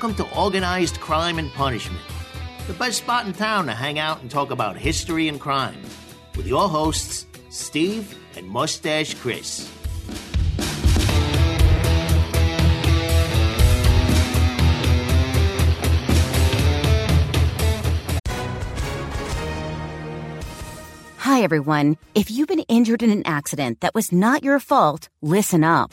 Welcome to Organized Crime and Punishment, the best spot in town to hang out and talk about history and crime, with your hosts, Steve and Mustache Chris. Hi, everyone. If you've been injured in an accident that was not your fault, listen up.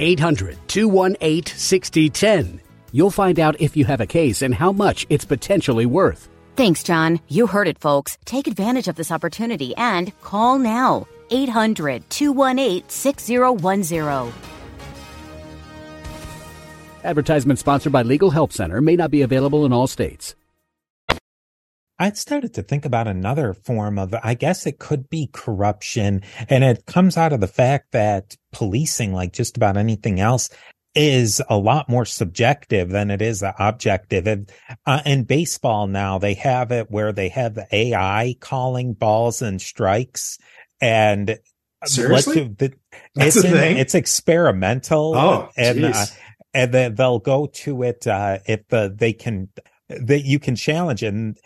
800 218 6010. You'll find out if you have a case and how much it's potentially worth. Thanks, John. You heard it, folks. Take advantage of this opportunity and call now. 800 218 6010. Advertisement sponsored by Legal Help Center may not be available in all states. I started to think about another form of, I guess it could be corruption. And it comes out of the fact that policing, like just about anything else, is a lot more subjective than it is objective. And, uh, in baseball now, they have it where they have the AI calling balls and strikes. And seriously, the, it's, in, it's experimental. Oh, and, uh, and they'll go to it, uh, if the, they can, that you can challenge it. And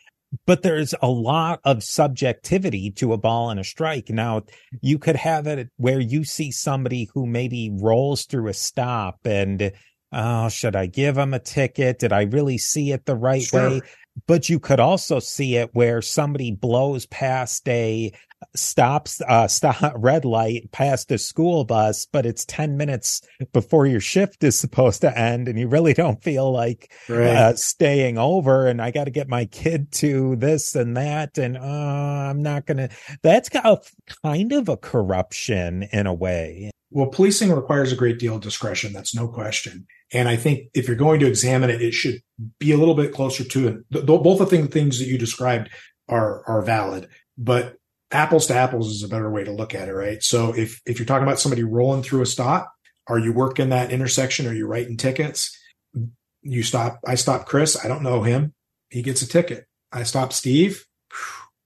but there's a lot of subjectivity to a ball and a strike. Now, you could have it where you see somebody who maybe rolls through a stop and, oh, should I give them a ticket? Did I really see it the right sure. way? But you could also see it where somebody blows past a stops uh stop red light past a school bus but it's 10 minutes before your shift is supposed to end and you really don't feel like right. uh, staying over and i got to get my kid to this and that and uh i'm not gonna that's got a kind of a corruption in a way. Well policing requires a great deal of discretion that's no question. And i think if you're going to examine it it should be a little bit closer to it. Both of the things that you described are are valid but apples to apples is a better way to look at it, right? So if if you're talking about somebody rolling through a stop, are you working that intersection? Are you writing tickets? You stop. I stop Chris. I don't know him. He gets a ticket. I stop Steve.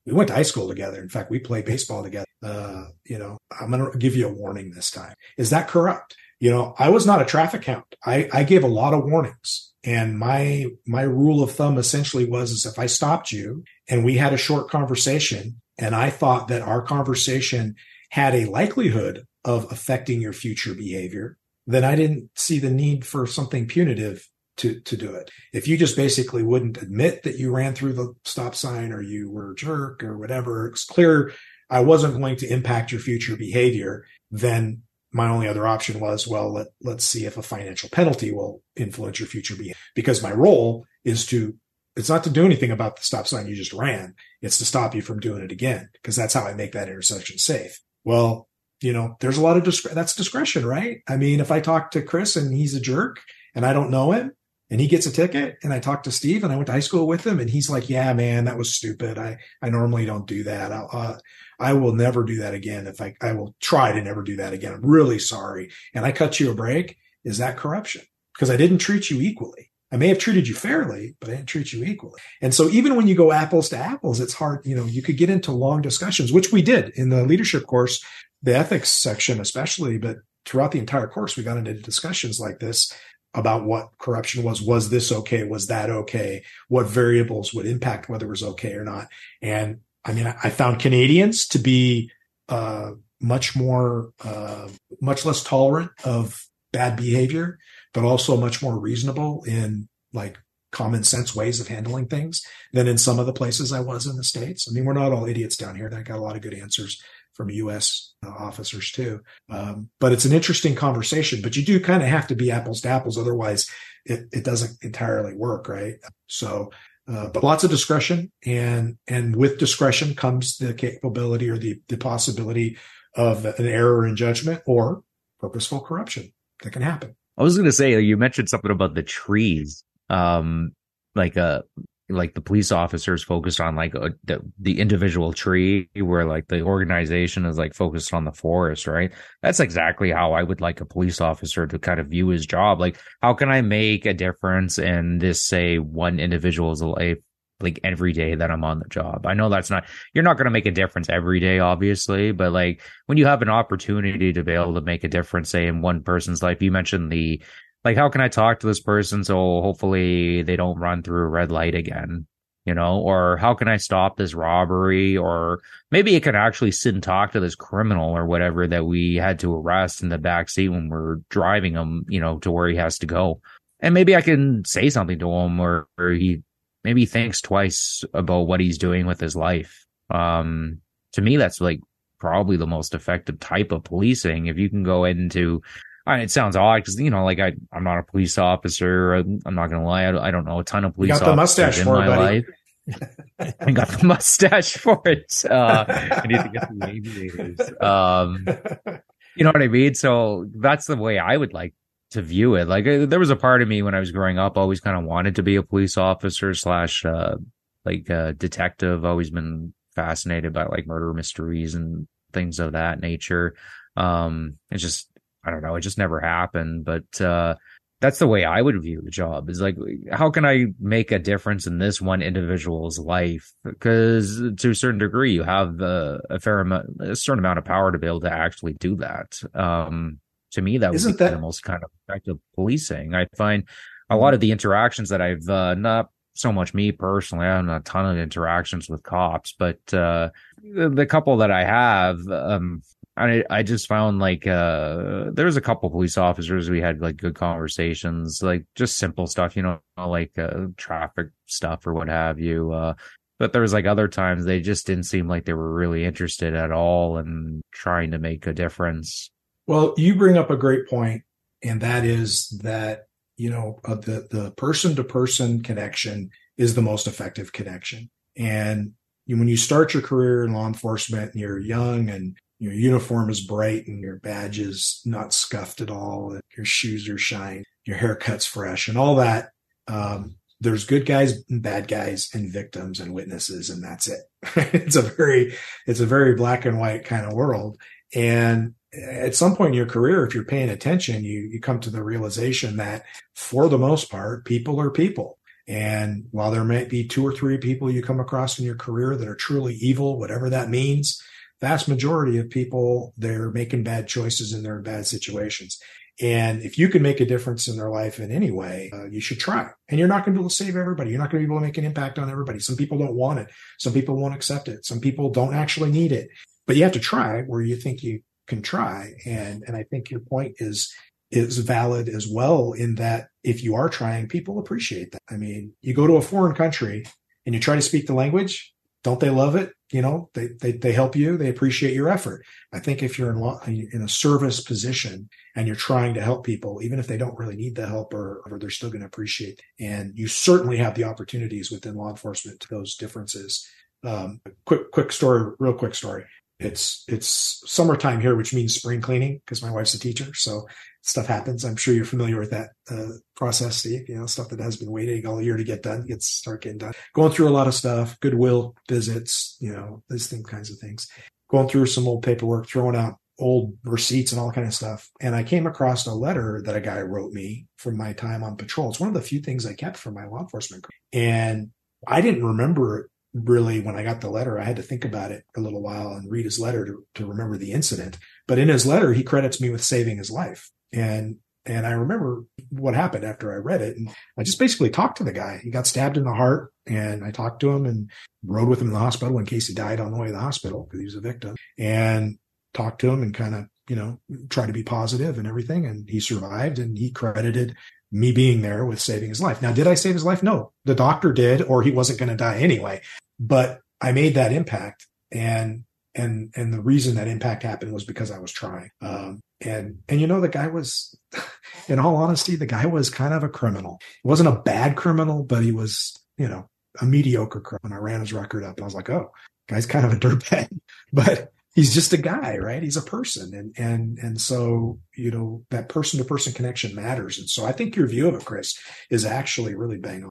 We went to high school together. In fact, we played baseball together. Uh, you know, I'm going to give you a warning this time. Is that corrupt? You know, I was not a traffic count. I, I gave a lot of warnings. And my my rule of thumb essentially was is if I stopped you and we had a short conversation and I thought that our conversation had a likelihood of affecting your future behavior, then I didn't see the need for something punitive to, to do it. If you just basically wouldn't admit that you ran through the stop sign or you were a jerk or whatever, it's clear I wasn't going to impact your future behavior, then my only other option was, well, let, let's see if a financial penalty will influence your future behavior. Because my role is to it's not to do anything about the stop sign you just ran. It's to stop you from doing it again because that's how I make that intersection safe. Well, you know, there's a lot of that's discretion, right? I mean, if I talk to Chris and he's a jerk and I don't know him and he gets a ticket and I talk to Steve and I went to high school with him and he's like, yeah, man, that was stupid. I, I normally don't do that. I'll, uh, I will never do that again. If I, I will try to never do that again. I'm really sorry. And I cut you a break. Is that corruption? Because I didn't treat you equally. I may have treated you fairly, but I didn't treat you equally. And so even when you go apples to apples, it's hard, you know, you could get into long discussions, which we did in the leadership course, the ethics section, especially, but throughout the entire course, we got into discussions like this about what corruption was. Was this okay? Was that okay? What variables would impact whether it was okay or not? And I mean, I found Canadians to be, uh, much more, uh, much less tolerant of bad behavior but also much more reasonable in like common sense ways of handling things than in some of the places I was in the States. I mean, we're not all idiots down here. I got a lot of good answers from US uh, officers too. Um, but it's an interesting conversation, but you do kind of have to be apples to apples. Otherwise it, it doesn't entirely work. Right. So, uh, but lots of discretion and, and with discretion comes the capability or the, the possibility of an error in judgment or purposeful corruption that can happen. I was going to say, uh, you mentioned something about the trees. um, like a like the police officers focused on like a, the, the individual tree where like the organization is like focused on the forest right that's exactly how i would like a police officer to kind of view his job like how can i make a difference in this say one individual's life like every day that i'm on the job i know that's not you're not going to make a difference every day obviously but like when you have an opportunity to be able to make a difference say in one person's life you mentioned the like how can I talk to this person so hopefully they don't run through a red light again? You know, or how can I stop this robbery? Or maybe it can actually sit and talk to this criminal or whatever that we had to arrest in the back seat when we're driving him, you know, to where he has to go. And maybe I can say something to him or, or he maybe thinks twice about what he's doing with his life. Um, to me, that's like probably the most effective type of policing. If you can go into I, it sounds odd because you know, like I, I'm not a police officer. I'm, I'm not gonna lie. I, I, don't know a ton of police you got the mustache in for my it, life. I got the mustache for it. Uh, I need to get the aviators. Um, you know what I mean? So that's the way I would like to view it. Like uh, there was a part of me when I was growing up, always kind of wanted to be a police officer slash, uh, like a detective. Always been fascinated by like murder mysteries and things of that nature. Um, it's just I don't know, it just never happened. But uh, that's the way I would view the job is like, how can I make a difference in this one individual's life? Because to a certain degree, you have uh, a fair amount, a certain amount of power to be able to actually do that. Um, to me, that Isn't that- the most kind of effective policing. I find a lot of the interactions that I've uh, not so much me personally, I have a ton of interactions with cops, but uh, the, the couple that I have, um, I I just found like uh there was a couple police officers we had like good conversations, like just simple stuff, you know, like uh, traffic stuff or what have you. Uh but there was like other times they just didn't seem like they were really interested at all in trying to make a difference. Well, you bring up a great point, and that is that you know uh, the the person to person connection is the most effective connection. And you, when you start your career in law enforcement, and you're young and your uniform is bright and your badge is not scuffed at all, and your shoes are shine, your haircut's fresh, and all that. Um, there's good guys and bad guys and victims and witnesses, and that's it. it's a very, it's a very black and white kind of world. And at some point in your career, if you're paying attention, you you come to the realization that for the most part, people are people. And while there might be two or three people you come across in your career that are truly evil, whatever that means, vast majority of people they're making bad choices and they're in bad situations. And if you can make a difference in their life in any way, uh, you should try. And you're not going to be able to save everybody. You're not going to be able to make an impact on everybody. Some people don't want it. Some people won't accept it. Some people don't actually need it. But you have to try where you think you can try. And and I think your point is is valid as well in that if you are trying, people appreciate that. I mean, you go to a foreign country and you try to speak the language, don't they love it? You know, they they, they help you. They appreciate your effort. I think if you're in law, in a service position and you're trying to help people, even if they don't really need the help or, or they're still going to appreciate. And you certainly have the opportunities within law enforcement to those differences. Um, quick, quick story, real quick story. It's it's summertime here, which means spring cleaning because my wife's a teacher. So stuff happens. I'm sure you're familiar with that uh, process, Steve. You know, stuff that has been waiting all year to get done gets start getting done. Going through a lot of stuff, goodwill visits, you know, these things, kinds of things. Going through some old paperwork, throwing out old receipts and all kind of stuff. And I came across a letter that a guy wrote me from my time on patrol. It's one of the few things I kept from my law enforcement. career. And I didn't remember really when I got the letter. I had to think about it a little while and read his letter to, to remember the incident. But in his letter, he credits me with saving his life. And and I remember what happened after I read it. And I just basically talked to the guy. He got stabbed in the heart. And I talked to him and rode with him in the hospital in case he died on the way to the hospital because he was a victim. And talked to him and kind of, you know, try to be positive and everything. And he survived and he credited me being there with saving his life. Now, did I save his life? No, the doctor did, or he wasn't going to die anyway. But I made that impact. And, and, and the reason that impact happened was because I was trying. Um, and, and you know, the guy was, in all honesty, the guy was kind of a criminal. He wasn't a bad criminal, but he was, you know, a mediocre criminal. I ran his record up and I was like, oh, guy's kind of a dirtbag, but he's just a guy, right? He's a person. And, and, and so, you know, that person to person connection matters. And so I think your view of it, Chris, is actually really bang on.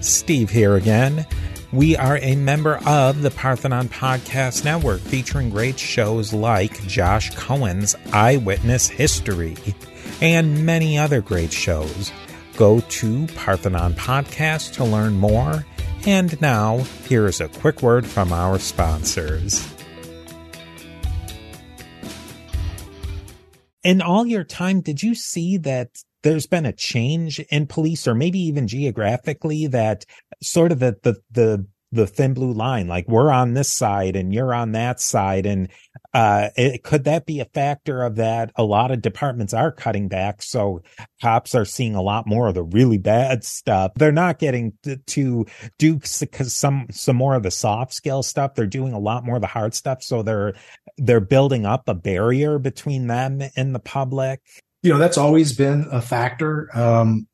Steve here again. We are a member of the Parthenon Podcast Network featuring great shows like Josh Cohen's Eyewitness History and many other great shows. Go to Parthenon Podcast to learn more. And now, here is a quick word from our sponsors. In all your time, did you see that there's been a change in police or maybe even geographically that sort of the, the, the, the thin blue line, like we're on this side and you're on that side. And, uh, it, could that be a factor of that? A lot of departments are cutting back. So cops are seeing a lot more of the really bad stuff. They're not getting to, to do some, some more of the soft skill stuff. They're doing a lot more of the hard stuff. So they're, they're building up a barrier between them and the public you know that's always been a factor um,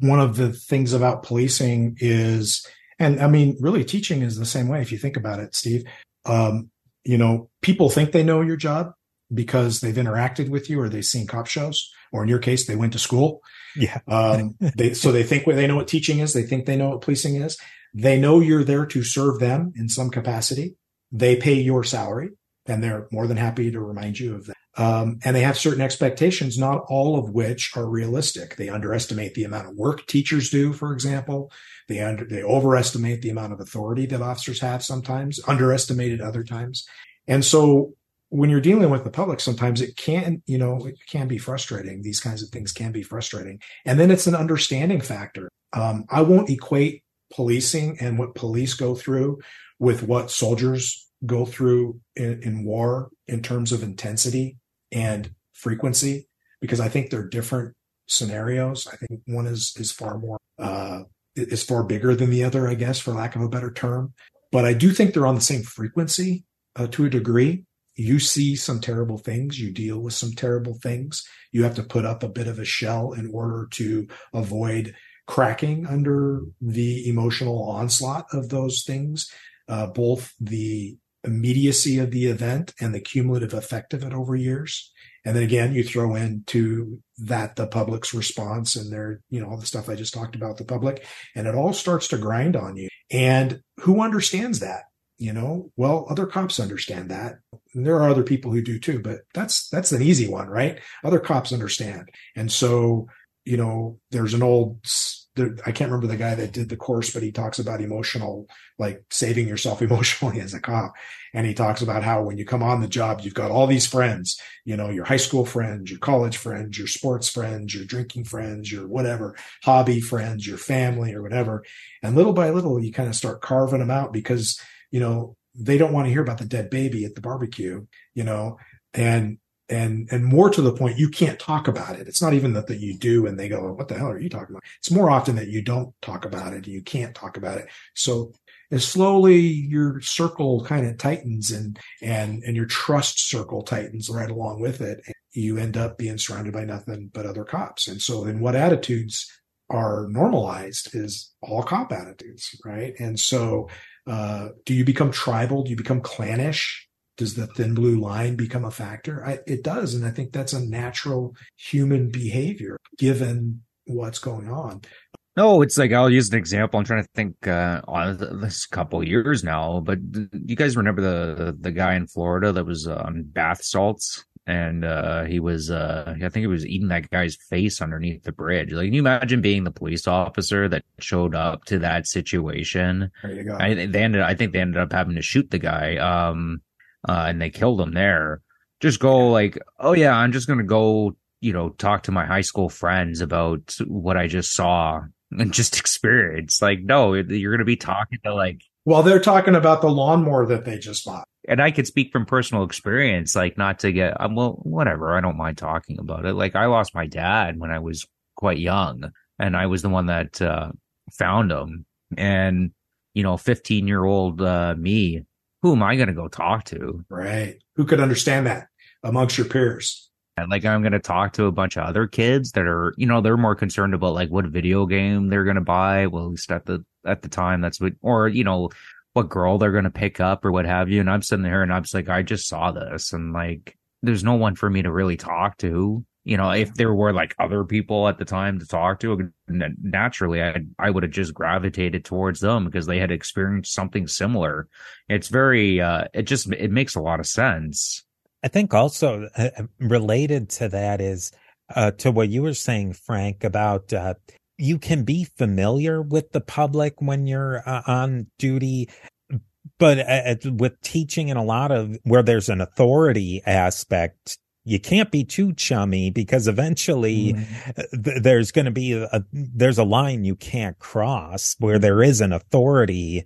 one of the things about policing is and i mean really teaching is the same way if you think about it steve um, you know people think they know your job because they've interacted with you or they've seen cop shows or in your case they went to school. Yeah. Um, they, so they think they know what teaching is they think they know what policing is. They know you're there to serve them in some capacity. They pay your salary and they're more than happy to remind you of that. Um, and they have certain expectations, not all of which are realistic. They underestimate the amount of work teachers do, for example. They under, they overestimate the amount of authority that officers have sometimes, underestimated other times. And so when you're dealing with the public, sometimes it can, you know, it can be frustrating. These kinds of things can be frustrating. And then it's an understanding factor. Um, I won't equate policing and what police go through with what soldiers go through in, in war in terms of intensity and frequency because I think they're different scenarios. I think one is is far more uh, is far bigger than the other, I guess, for lack of a better term. But I do think they're on the same frequency uh, to a degree. You see some terrible things, you deal with some terrible things. You have to put up a bit of a shell in order to avoid cracking under the emotional onslaught of those things, uh, both the immediacy of the event and the cumulative effect of it over years. And then again, you throw into that the public's response and their, you know, all the stuff I just talked about the public and it all starts to grind on you. And who understands that? You know, well, other cops understand that. And there are other people who do too, but that's, that's an easy one, right? Other cops understand. And so, you know, there's an old there, I can't remember the guy that did the course, but he talks about emotional, like saving yourself emotionally as a cop. And he talks about how when you come on the job, you've got all these friends, you know, your high school friends, your college friends, your sports friends, your drinking friends, your whatever hobby friends, your family or whatever. And little by little, you kind of start carving them out because, you know, they don't want to hear about the dead baby at the barbecue, you know, and and and more to the point you can't talk about it. It's not even that that you do and they go what the hell are you talking about? It's more often that you don't talk about it you can't talk about it. So as slowly your circle kind of tightens and and and your trust circle tightens right along with it you end up being surrounded by nothing but other cops. And so then what attitudes are normalized is all cop attitudes right? And so uh, do you become tribal? Do you become clannish does the thin blue line become a factor? I, it does. And I think that's a natural human behavior given what's going on. No, it's like I'll use an example. I'm trying to think uh, on this couple years now, but you guys remember the the guy in Florida that was on bath salts and uh, he was uh, I think he was eating that guy's face underneath the bridge. Like, can you imagine being the police officer that showed up to that situation? There you go. I, they ended. I think they ended up having to shoot the guy. Um, uh, and they killed him there. Just go like, oh yeah, I'm just gonna go, you know, talk to my high school friends about what I just saw and just experience. Like, no, you're gonna be talking to like. Well, they're talking about the lawnmower that they just bought. And I could speak from personal experience, like not to get, um, well, whatever. I don't mind talking about it. Like I lost my dad when I was quite young, and I was the one that uh, found him. And you know, 15 year old uh, me who am I going to go talk to? Right. Who could understand that amongst your peers? And like I'm going to talk to a bunch of other kids that are, you know, they're more concerned about like what video game they're going to buy. Well, at least at the at the time, that's what, or you know, what girl they're going to pick up or what have you. And I'm sitting there and I'm just like, I just saw this and like, there's no one for me to really talk to. You know, if there were like other people at the time to talk to, naturally, I I would have just gravitated towards them because they had experienced something similar. It's very, uh, it just it makes a lot of sense. I think also uh, related to that is uh, to what you were saying, Frank, about uh, you can be familiar with the public when you're uh, on duty but uh, with teaching and a lot of where there's an authority aspect you can't be too chummy because eventually mm-hmm. th- there's going to be a there's a line you can't cross where there is an authority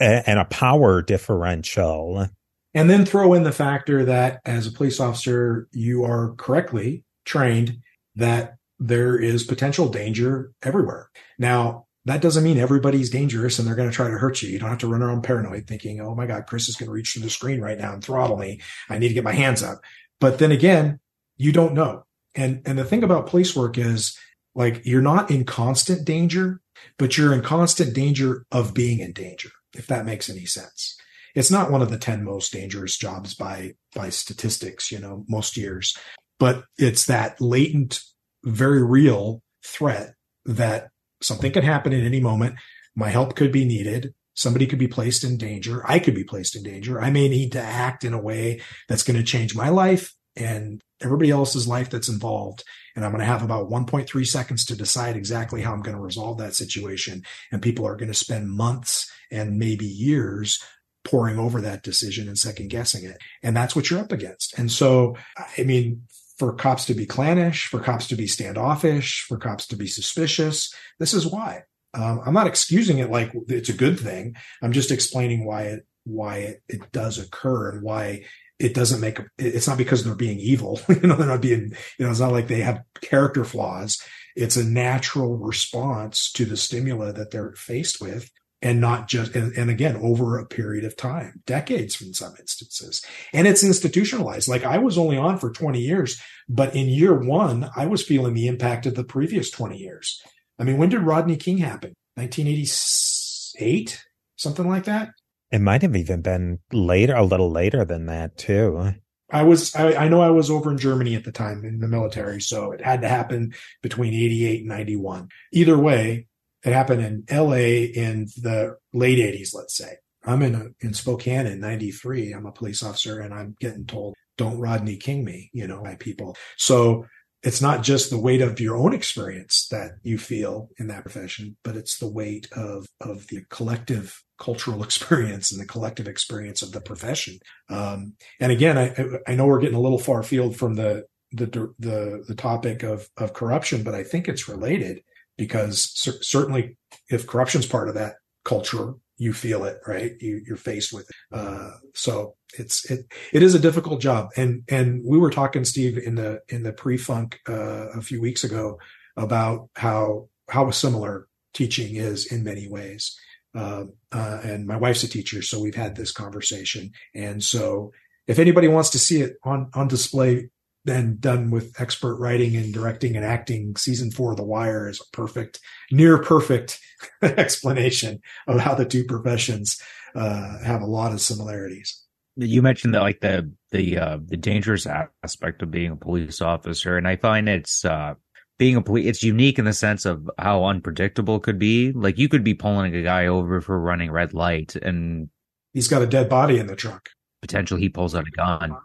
and a power differential and then throw in the factor that as a police officer you are correctly trained that there is potential danger everywhere. Now, that doesn't mean everybody's dangerous and they're going to try to hurt you. You don't have to run around paranoid thinking, oh my God, Chris is going to reach through the screen right now and throttle me. I need to get my hands up. But then again, you don't know. And, and the thing about police work is like you're not in constant danger, but you're in constant danger of being in danger, if that makes any sense. It's not one of the 10 most dangerous jobs by, by statistics, you know, most years, but it's that latent very real threat that something could happen at any moment. My help could be needed. Somebody could be placed in danger. I could be placed in danger. I may need to act in a way that's going to change my life and everybody else's life that's involved. And I'm going to have about 1.3 seconds to decide exactly how I'm going to resolve that situation. And people are going to spend months and maybe years poring over that decision and second guessing it. And that's what you're up against. And so, I mean, for cops to be clannish, for cops to be standoffish, for cops to be suspicious. This is why. Um, I'm not excusing it like it's a good thing. I'm just explaining why it why it, it does occur and why it doesn't make it's not because they're being evil. you know, they're not being, you know, it's not like they have character flaws. It's a natural response to the stimuli that they're faced with and not just and, and, again over a period of time decades in some instances and it's institutionalized like i was only on for 20 years but in year one i was feeling the impact of the previous 20 years i mean when did rodney king happen 1988 something like that it might have even been later a little later than that too I was, I, I, know I was over in Germany at the time in the military, so it had to happen between 88 and 91. Either way, it happened in LA in the late 80s, let's say. I'm in a, in Spokane in 93. I'm a police officer and I'm getting told, don't Rodney King me, you know, by people. So it's not just the weight of your own experience that you feel in that profession, but it's the weight of, of the collective cultural experience and the collective experience of the profession. Um, and again, I, I know we're getting a little far field from the, the, the, the topic of, of corruption, but I think it's related because cer- certainly if corruption's part of that culture, you feel it, right? You, are faced with it. Uh, so it's, it, it is a difficult job. And, and we were talking, Steve, in the, in the pre-funk, uh, a few weeks ago about how, how similar teaching is in many ways. Uh, uh, and my wife's a teacher, so we've had this conversation. And so if anybody wants to see it on, on display and done with expert writing and directing and acting. Season four of The Wire is a perfect, near perfect explanation of how the two professions uh, have a lot of similarities. You mentioned that, like the the uh, the dangerous aspect of being a police officer, and I find it's uh, being a police. It's unique in the sense of how unpredictable it could be. Like you could be pulling a guy over for running red light, and he's got a dead body in the truck. Potentially, he pulls out a gun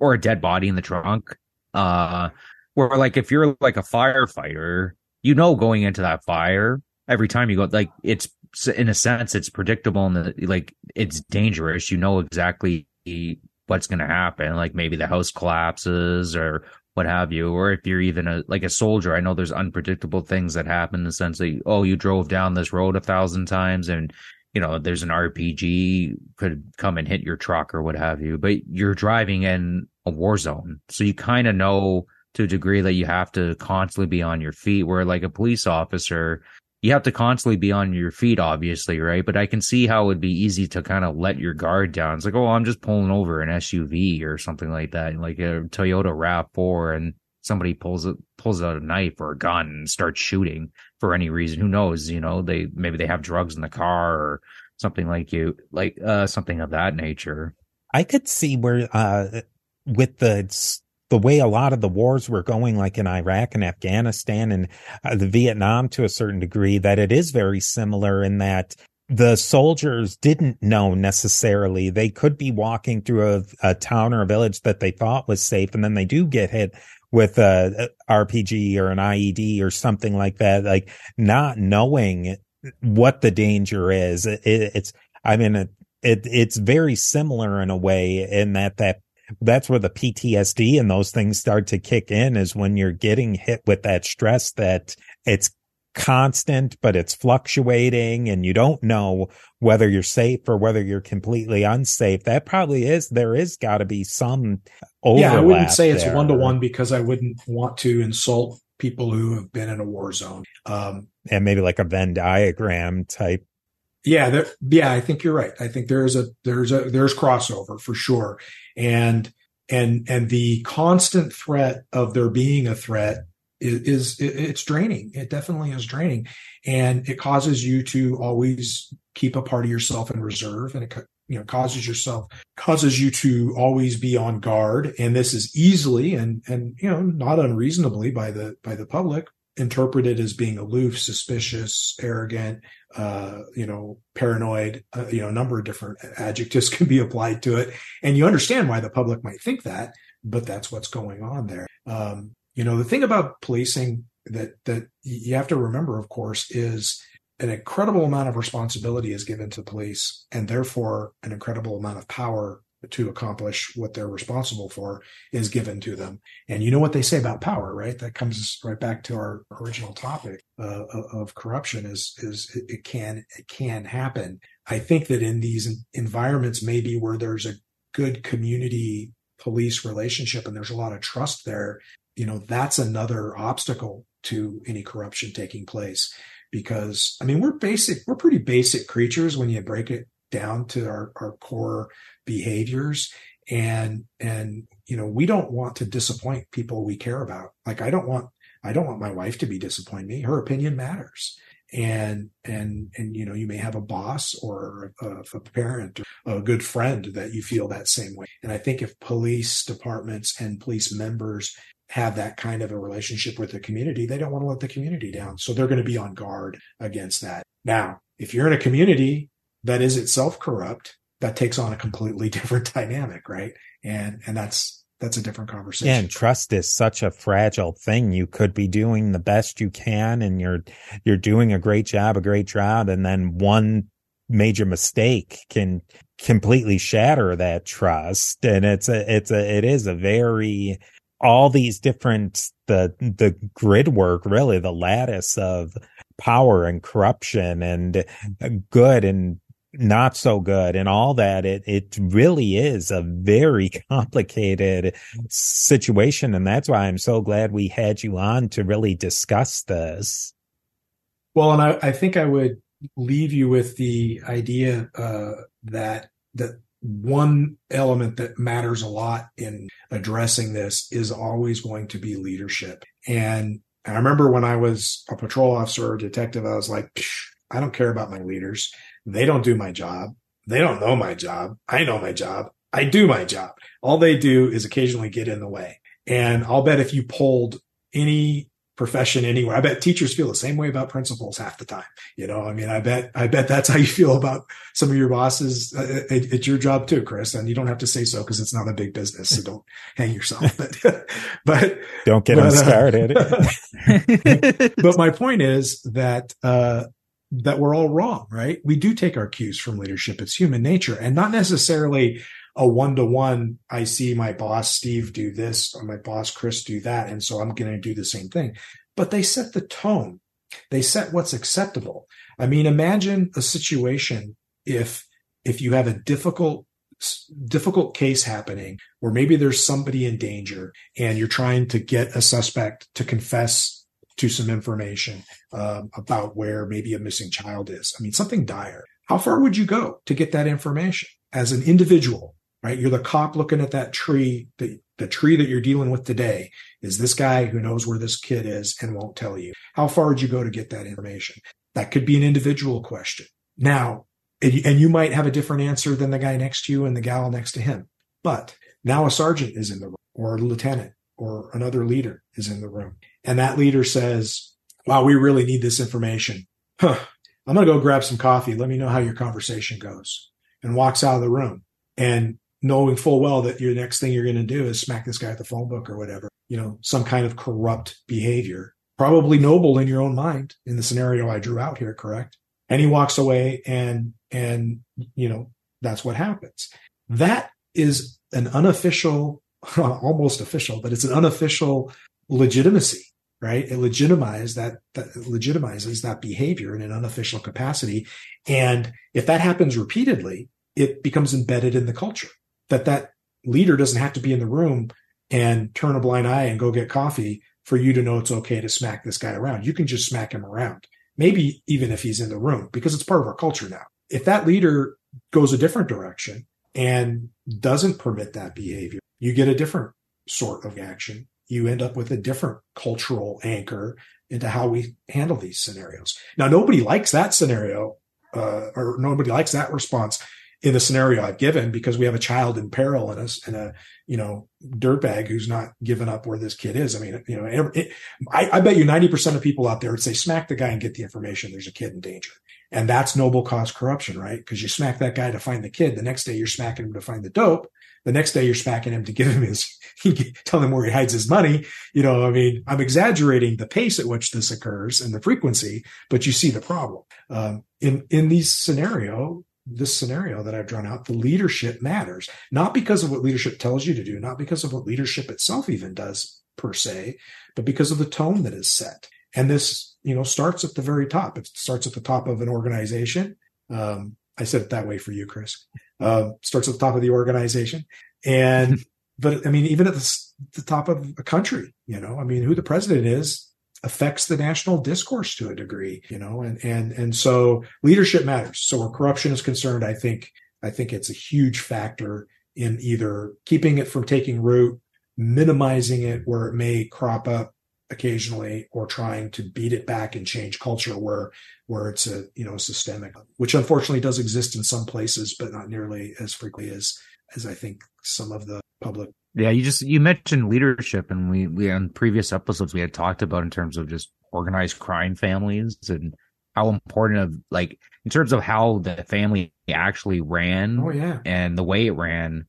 or a dead body in the trunk. Uh, where like if you're like a firefighter, you know going into that fire every time you go, like it's in a sense it's predictable and like it's dangerous. You know exactly what's going to happen. Like maybe the house collapses or what have you. Or if you're even a like a soldier, I know there's unpredictable things that happen in the sense that oh, you drove down this road a thousand times and you know, there's an RPG could come and hit your truck or what have you, but you're driving in a war zone. So you kind of know to a degree that you have to constantly be on your feet, where like a police officer, you have to constantly be on your feet, obviously, right? But I can see how it would be easy to kind of let your guard down. It's like, oh, I'm just pulling over an SUV or something like that, like a Toyota RAV4, and somebody pulls it pulls out a knife or a gun and starts shooting for any reason. Who knows? You know, they maybe they have drugs in the car or something like you, like uh, something of that nature. I could see where, uh, with the the way a lot of the wars were going, like in Iraq and Afghanistan and uh, the Vietnam to a certain degree, that it is very similar in that the soldiers didn't know necessarily. They could be walking through a, a town or a village that they thought was safe, and then they do get hit with a, a RPG or an IED or something like that, like not knowing what the danger is. It, it's, I mean, it, it, it's very similar in a way in that, that that's where the PTSD and those things start to kick in is when you're getting hit with that stress that it's constant, but it's fluctuating and you don't know whether you're safe or whether you're completely unsafe. That probably is, there is got to be some overlap. Yeah, I wouldn't say it's one to one because I wouldn't want to insult people who have been in a war zone. Um, and maybe like a Venn diagram type. Yeah, there, yeah, I think you're right. I think there is a there's a there's crossover for sure, and and and the constant threat of there being a threat is, is it's draining. It definitely is draining, and it causes you to always keep a part of yourself in reserve, and it you know causes yourself causes you to always be on guard. And this is easily and and you know not unreasonably by the by the public interpreted as being aloof, suspicious, arrogant, uh, you know, paranoid, uh, you know, a number of different adjectives can be applied to it. And you understand why the public might think that, but that's what's going on there. Um, you know, the thing about policing that, that you have to remember, of course, is an incredible amount of responsibility is given to police and therefore an incredible amount of power to accomplish what they're responsible for is given to them. And you know what they say about power, right? That comes right back to our original topic uh, of corruption is, is it can, it can happen. I think that in these environments, maybe where there's a good community police relationship and there's a lot of trust there, you know, that's another obstacle to any corruption taking place. Because I mean, we're basic, we're pretty basic creatures when you break it down to our, our core behaviors and and you know we don't want to disappoint people we care about. Like i don't want i don't want my wife to be disappointed me. Her opinion matters. And and and you know you may have a boss or a, a, parent or a good friend that you feel that same way. And i think if police departments and police members have that kind of a relationship with the community they don't want to let the community down. So they're going to be on guard against that. Now if you're in a community that is itself corrupt that takes on a completely different dynamic, right? And and that's that's a different conversation. Yeah, and trust is such a fragile thing. You could be doing the best you can and you're you're doing a great job, a great job, and then one major mistake can completely shatter that trust. And it's a it's a it is a very all these different the the grid work really the lattice of power and corruption and good and not so good and all that. It, it really is a very complicated situation. And that's why I'm so glad we had you on to really discuss this. Well, and I, I think I would leave you with the idea, uh, that, that one element that matters a lot in addressing this is always going to be leadership. And I remember when I was a patrol officer or detective, I was like, I don't care about my leaders. They don't do my job. They don't know my job. I know my job. I do my job. All they do is occasionally get in the way. And I'll bet if you polled any profession anywhere, I bet teachers feel the same way about principals half the time. You know, I mean, I bet, I bet that's how you feel about some of your bosses uh, at, at your job too, Chris. And you don't have to say so because it's not a big business. So don't hang yourself, but, but don't get but, them started. Uh, but my point is that, uh, that we're all wrong, right? We do take our cues from leadership. It's human nature and not necessarily a one to one. I see my boss, Steve, do this or my boss, Chris, do that. And so I'm going to do the same thing. But they set the tone. They set what's acceptable. I mean, imagine a situation if, if you have a difficult difficult case happening where maybe there's somebody in danger and you're trying to get a suspect to confess to some information um, about where maybe a missing child is. I mean, something dire. How far would you go to get that information as an individual? Right, you're the cop looking at that tree. The the tree that you're dealing with today is this guy who knows where this kid is and won't tell you. How far would you go to get that information? That could be an individual question. Now, and you might have a different answer than the guy next to you and the gal next to him. But now a sergeant is in the room or a lieutenant or another leader is in the room. And that leader says, wow, we really need this information. Huh. I'm going to go grab some coffee. Let me know how your conversation goes and walks out of the room and knowing full well that your next thing you're going to do is smack this guy at the phone book or whatever, you know, some kind of corrupt behavior, probably noble in your own mind in the scenario I drew out here. Correct. And he walks away and, and, you know, that's what happens. That is an unofficial, almost official, but it's an unofficial legitimacy right? It legitimizes that, that legitimizes that behavior in an unofficial capacity. And if that happens repeatedly, it becomes embedded in the culture that that leader doesn't have to be in the room and turn a blind eye and go get coffee for you to know it's okay to smack this guy around. You can just smack him around. Maybe even if he's in the room because it's part of our culture now. If that leader goes a different direction and doesn't permit that behavior, you get a different sort of action you end up with a different cultural anchor into how we handle these scenarios. Now, nobody likes that scenario, uh, or nobody likes that response in the scenario I've given because we have a child in peril us and a, you know, dirtbag who's not given up where this kid is. I mean, you know, it, I, I bet you 90% of people out there would say, smack the guy and get the information. There's a kid in danger. And that's noble cause corruption, right? Because you smack that guy to find the kid. The next day you're smacking him to find the dope. The next day you're smacking him to give him his, tell him where he hides his money. You know, I mean, I'm exaggerating the pace at which this occurs and the frequency, but you see the problem. Um, in, in these scenario, this scenario that I've drawn out, the leadership matters, not because of what leadership tells you to do, not because of what leadership itself even does per se, but because of the tone that is set. And this, you know, starts at the very top. It starts at the top of an organization. Um, I said it that way for you, Chris. Uh, starts at the top of the organization. And, but I mean, even at the, the top of a country, you know, I mean, who the president is affects the national discourse to a degree, you know, and, and, and so leadership matters. So where corruption is concerned, I think, I think it's a huge factor in either keeping it from taking root, minimizing it where it may crop up occasionally or trying to beat it back and change culture where where it's a you know systemic which unfortunately does exist in some places but not nearly as frequently as as i think some of the public yeah you just you mentioned leadership and we we on previous episodes we had talked about in terms of just organized crime families and how important of like in terms of how the family actually ran oh yeah and the way it ran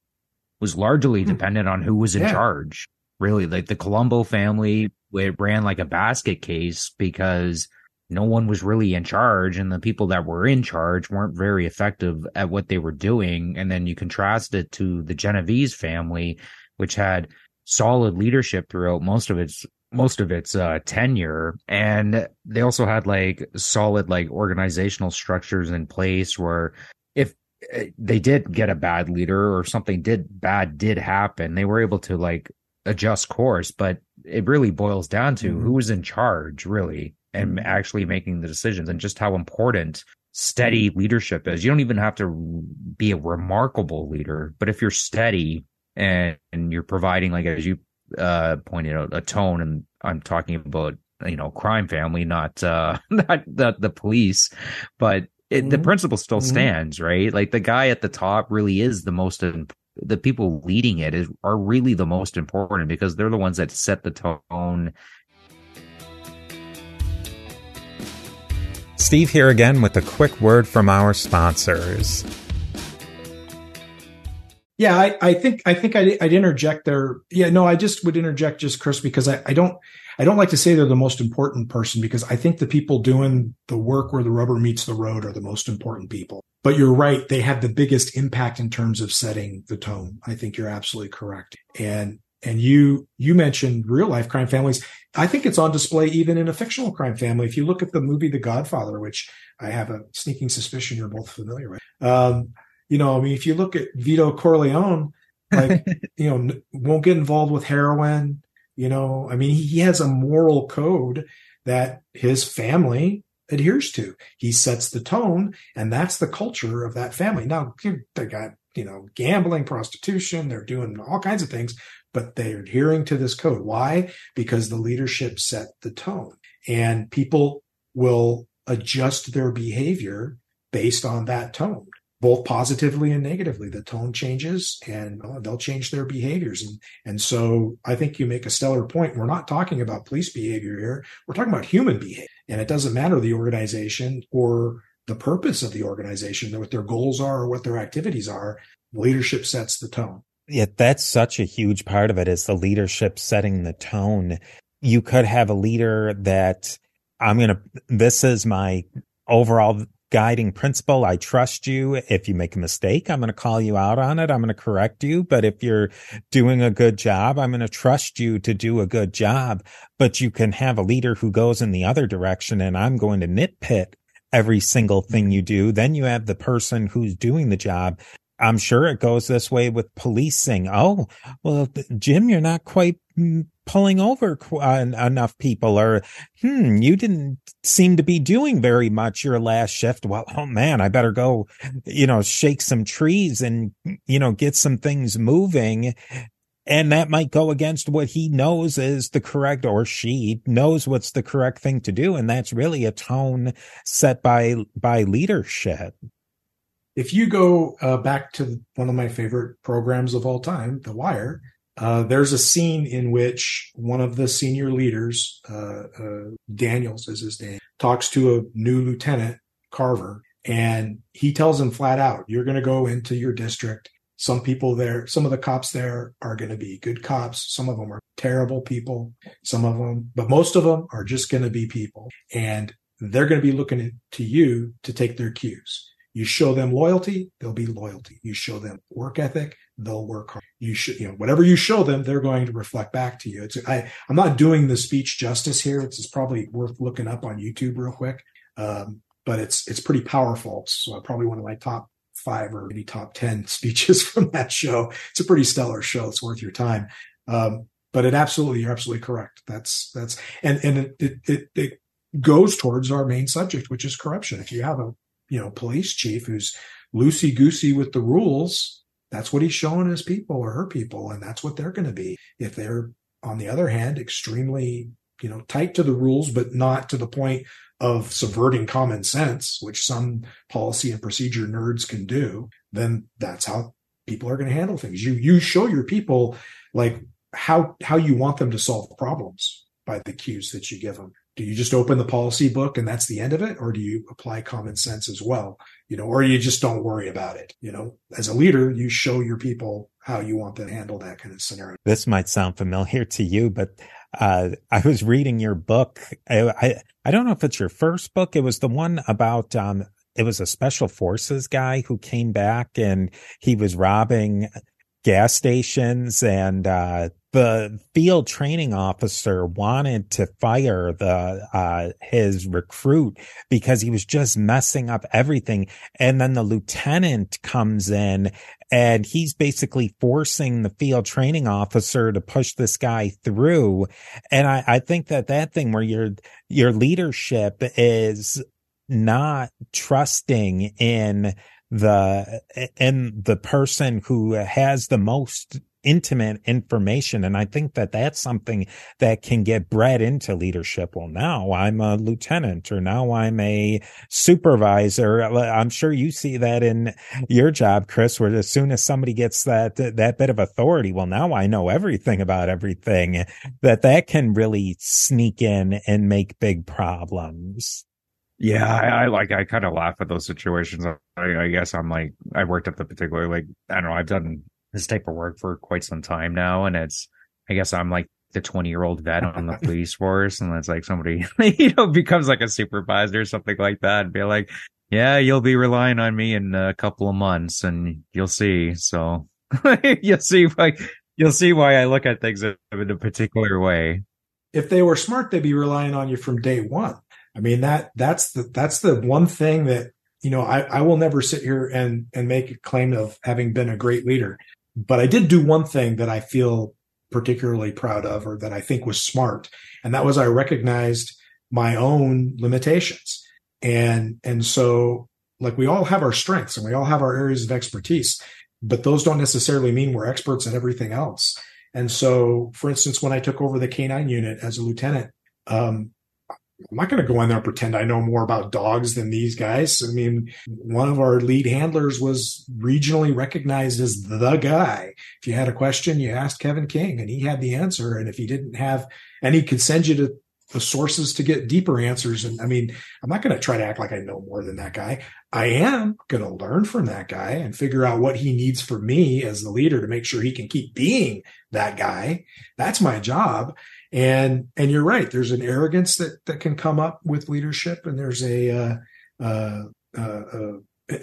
was largely hmm. dependent on who was in yeah. charge really like the colombo family it ran like a basket case because no one was really in charge and the people that were in charge weren't very effective at what they were doing and then you contrast it to the Genovese family which had solid leadership throughout most of its most of its uh, tenure and they also had like solid like organizational structures in place where if eh, they did get a bad leader or something did bad did happen they were able to like adjust course, but it really boils down to mm-hmm. who is in charge, really, and mm-hmm. actually making the decisions and just how important steady leadership is. You don't even have to be a remarkable leader, but if you're steady and, and you're providing, like, as you uh, pointed out, a tone, and I'm talking about, you know, crime family, not, uh, not the, the police, but it, mm-hmm. the principle still mm-hmm. stands, right? Like the guy at the top really is the most the people leading it is are really the most important because they're the ones that set the tone. Steve here again with a quick word from our sponsors. Yeah, I, I think I think I'd, I'd, interject there. Yeah, no, I just would interject just Chris because I, I don't I don't like to say they're the most important person because I think the people doing the work where the rubber meets the road are the most important people. But you're right; they have the biggest impact in terms of setting the tone. I think you're absolutely correct. And and you you mentioned real life crime families. I think it's on display even in a fictional crime family. If you look at the movie The Godfather, which I have a sneaking suspicion you're both familiar with. Um, you know, I mean, if you look at Vito Corleone, like, you know, won't get involved with heroin. You know, I mean, he has a moral code that his family adheres to. He sets the tone, and that's the culture of that family. Now, they got, you know, gambling, prostitution, they're doing all kinds of things, but they're adhering to this code. Why? Because the leadership set the tone, and people will adjust their behavior based on that tone both positively and negatively. The tone changes and they'll change their behaviors. And, and so I think you make a stellar point. We're not talking about police behavior here. We're talking about human behavior. And it doesn't matter the organization or the purpose of the organization, what their goals are or what their activities are. Leadership sets the tone. Yeah, that's such a huge part of it is the leadership setting the tone. You could have a leader that I'm going to, this is my overall guiding principle. I trust you. If you make a mistake, I'm going to call you out on it. I'm going to correct you. But if you're doing a good job, I'm going to trust you to do a good job. But you can have a leader who goes in the other direction and I'm going to nitpick every single thing you do. Then you have the person who's doing the job I'm sure it goes this way with policing. Oh, well, Jim, you're not quite mm, pulling over enough people or, hmm, you didn't seem to be doing very much your last shift. Well, oh man, I better go, you know, shake some trees and, you know, get some things moving. And that might go against what he knows is the correct or she knows what's the correct thing to do. And that's really a tone set by, by leadership if you go uh, back to one of my favorite programs of all time, The Wire, uh, there's a scene in which one of the senior leaders, uh, uh Daniels is his name, talks to a new lieutenant, Carver, and he tells him flat out, You're going to go into your district. Some people there, some of the cops there are going to be good cops. Some of them are terrible people. Some of them, but most of them are just going to be people. And they're going to be looking to you to take their cues you show them loyalty, they'll be loyalty. You show them work ethic, they'll work hard. You should, you know, whatever you show them, they're going to reflect back to you. It's, I, I'm not doing the speech justice here. It's, probably worth looking up on YouTube real quick. Um, but it's, it's pretty powerful. So probably one of my top five or maybe top 10 speeches from that show. It's a pretty stellar show. It's worth your time. Um, but it absolutely, you're absolutely correct. That's, that's, and, and it, it, it, it goes towards our main subject, which is corruption. If you have a you know, police chief who's loosey goosey with the rules, that's what he's showing his people or her people. And that's what they're going to be. If they're, on the other hand, extremely, you know, tight to the rules, but not to the point of subverting common sense, which some policy and procedure nerds can do, then that's how people are going to handle things. You, you show your people like how, how you want them to solve problems by the cues that you give them do you just open the policy book and that's the end of it or do you apply common sense as well you know or you just don't worry about it you know as a leader you show your people how you want to handle that kind of scenario this might sound familiar to you but uh, I was reading your book. I, I, I don't know if it's your first book. It was the one about um, it was a special forces guy who came back and he was robbing gas stations and uh, the field training officer wanted to fire the uh, his recruit because he was just messing up everything. And then the lieutenant comes in and he's basically forcing the field training officer to push this guy through. And i, I think that that thing where your your leadership is not trusting in the in the person who has the most intimate information. And I think that that's something that can get bred into leadership. Well, now I'm a lieutenant or now I'm a supervisor. I'm sure you see that in your job, Chris, where as soon as somebody gets that, that bit of authority, well, now I know everything about everything that that can really sneak in and make big problems. Yeah, I, I, like I kind of laugh at those situations. I, I, guess I'm like I worked at the particular like I don't know I've done this type of work for quite some time now. And it's, I guess I'm like the 20 year old vet on the police force. And it's like somebody, you know, becomes like a supervisor or something like that and be like, yeah, you'll be relying on me in a couple of months and you'll see. So you'll see why, you'll see why I look at things in a particular way. If they were smart, they'd be relying on you from day one. I mean, that, that's the, that's the one thing that, you know, I, I will never sit here and, and make a claim of having been a great leader. But I did do one thing that I feel particularly proud of or that I think was smart. And that was I recognized my own limitations. And, and so like we all have our strengths and we all have our areas of expertise, but those don't necessarily mean we're experts at everything else. And so, for instance, when I took over the K9 unit as a lieutenant, um, I'm not going to go in there and pretend I know more about dogs than these guys. I mean, one of our lead handlers was regionally recognized as the guy. If you had a question, you asked Kevin King and he had the answer. And if he didn't have, and he could send you to the sources to get deeper answers. And I mean, I'm not going to try to act like I know more than that guy. I am going to learn from that guy and figure out what he needs from me as the leader to make sure he can keep being that guy. That's my job. And, and you're right. There's an arrogance that, that can come up with leadership and there's a, uh, uh, uh, uh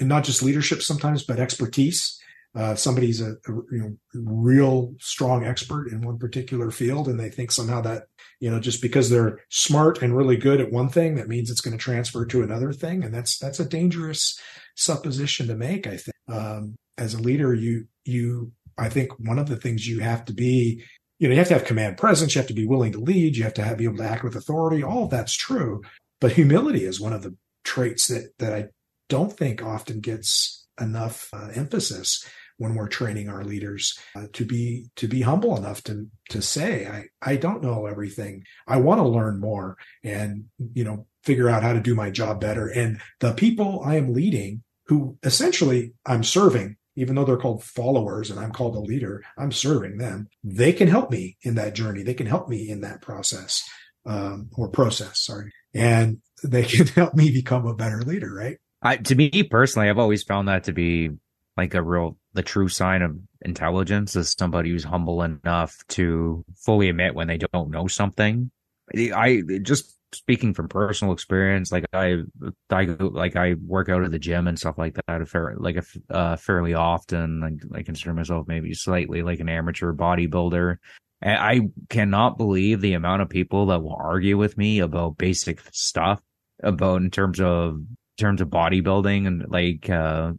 not just leadership sometimes, but expertise. Uh, somebody's a, a, you know real strong expert in one particular field, and they think somehow that you know just because they're smart and really good at one thing, that means it's going to transfer to another thing, and that's that's a dangerous supposition to make. I think um, as a leader, you you I think one of the things you have to be you know, you have to have command presence. You have to be willing to lead. You have to have, be able to act with authority. All of that's true. But humility is one of the traits that, that I don't think often gets enough uh, emphasis when we're training our leaders uh, to be to be humble enough to to say I I don't know everything. I want to learn more and you know figure out how to do my job better. And the people I am leading, who essentially I'm serving, even though they're called followers and I'm called a leader, I'm serving them. They can help me in that journey. They can help me in that process um, or process. Sorry, and they can help me become a better leader. Right. I, to me personally, I've always found that to be like a real the true sign of intelligence is somebody who's humble enough to fully admit when they don't know something. I just speaking from personal experience, like I, I like I work out at the gym and stuff like that, fair, like a, uh, fairly often. Like I consider myself maybe slightly like an amateur bodybuilder. And I cannot believe the amount of people that will argue with me about basic stuff about in terms of terms of bodybuilding and like uh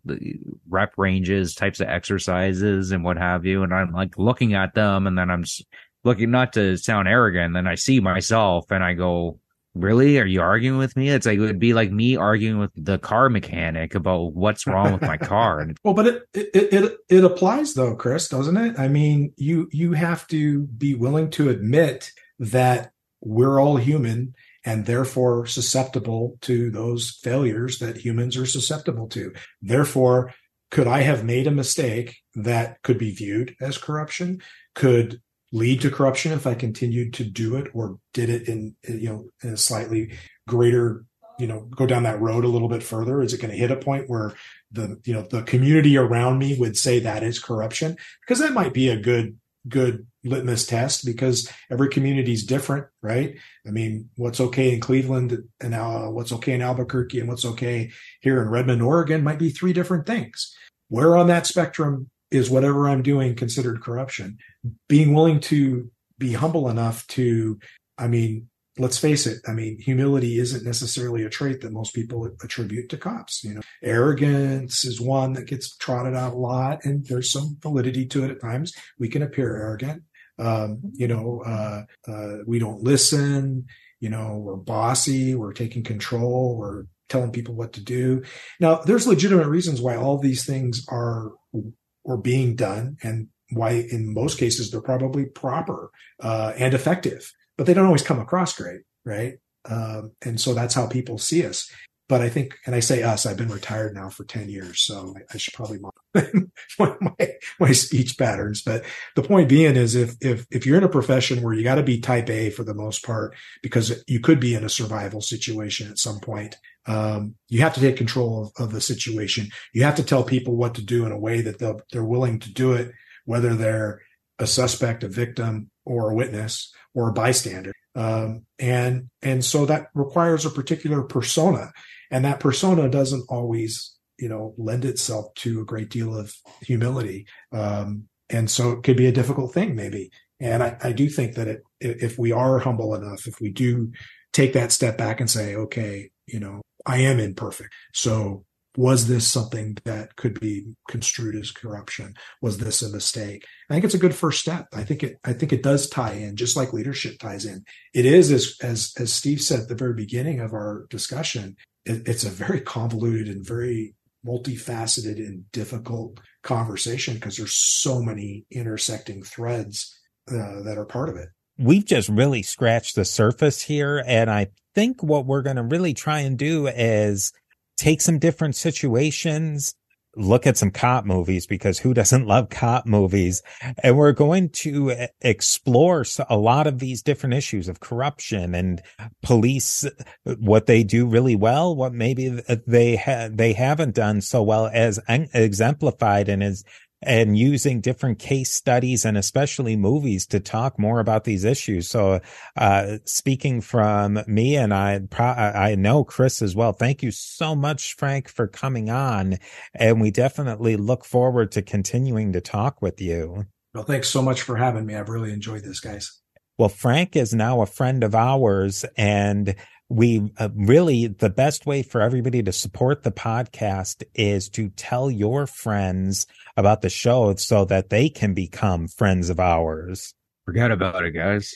rep ranges types of exercises and what have you and i'm like looking at them and then i'm looking not to sound arrogant then i see myself and i go really are you arguing with me it's like it would be like me arguing with the car mechanic about what's wrong with my car well but it, it it it applies though chris doesn't it i mean you you have to be willing to admit that we're all human and therefore susceptible to those failures that humans are susceptible to. Therefore, could I have made a mistake that could be viewed as corruption? Could lead to corruption if I continued to do it or did it in you know in a slightly greater you know go down that road a little bit further is it going to hit a point where the you know the community around me would say that is corruption because that might be a good good litmus test because every community is different, right? I mean, what's okay in Cleveland and uh, what's okay in Albuquerque and what's okay here in Redmond, Oregon might be three different things. Where on that spectrum is whatever I'm doing considered corruption? Being willing to be humble enough to, I mean, let's face it. I mean, humility isn't necessarily a trait that most people attribute to cops. You know, arrogance is one that gets trotted out a lot, and there's some validity to it at times. We can appear arrogant. Um, you know, uh, uh, we don't listen. You know, we're bossy. We're taking control. We're telling people what to do. Now, there's legitimate reasons why all these things are are being done, and why in most cases they're probably proper uh, and effective but they don't always come across great, right? Um, and so that's how people see us. But I think, and I say us, I've been retired now for 10 years, so I, should probably my, my, my speech patterns. But the point being is if, if, if you're in a profession where you got to be type A for the most part, because you could be in a survival situation at some point, um, you have to take control of, of, the situation. You have to tell people what to do in a way that they'll, they're willing to do it, whether they're a suspect, a victim, or a witness or a bystander. Um, and and so that requires a particular persona, and that persona doesn't always you know lend itself to a great deal of humility. Um, and so it could be a difficult thing maybe. And I, I do think that it, if we are humble enough, if we do take that step back and say, okay, you know, I am imperfect. So was this something that could be construed as corruption? Was this a mistake? I think it's a good first step. I think it i think it does tie in just like leadership ties in. It is as as as steve said at the very beginning of our discussion it, it's a very convoluted and very multifaceted and difficult conversation because there's so many intersecting threads uh, that are part of it. We've just really scratched the surface here. And I think what we're going to really try and do is take some different situations, look at some cop movies because who doesn't love cop movies? And we're going to eh, explore a lot of these different issues of corruption and police, eh, what they do really well, what maybe eh, they ha- they haven't done so well as exemplified and is and using different case studies and especially movies to talk more about these issues. So, uh, speaking from me and I, I know Chris as well. Thank you so much, Frank, for coming on. And we definitely look forward to continuing to talk with you. Well, thanks so much for having me. I've really enjoyed this, guys. Well, Frank is now a friend of ours and we uh, really the best way for everybody to support the podcast is to tell your friends about the show so that they can become friends of ours. Forget about it, guys.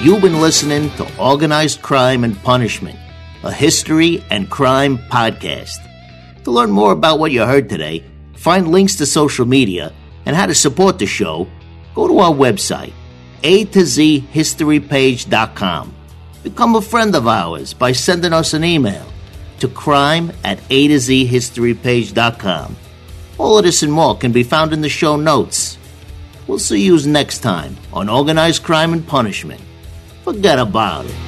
You've been listening to Organized Crime and Punishment, a history and crime podcast. To learn more about what you heard today, find links to social media, and how to support the show, go to our website a to Z History historypage.com. Become a friend of ours by sending us an email to crime at A to Z History historypage.com. All of this and more can be found in the show notes. We'll see you next time on Organized Crime and Punishment. Forget about it.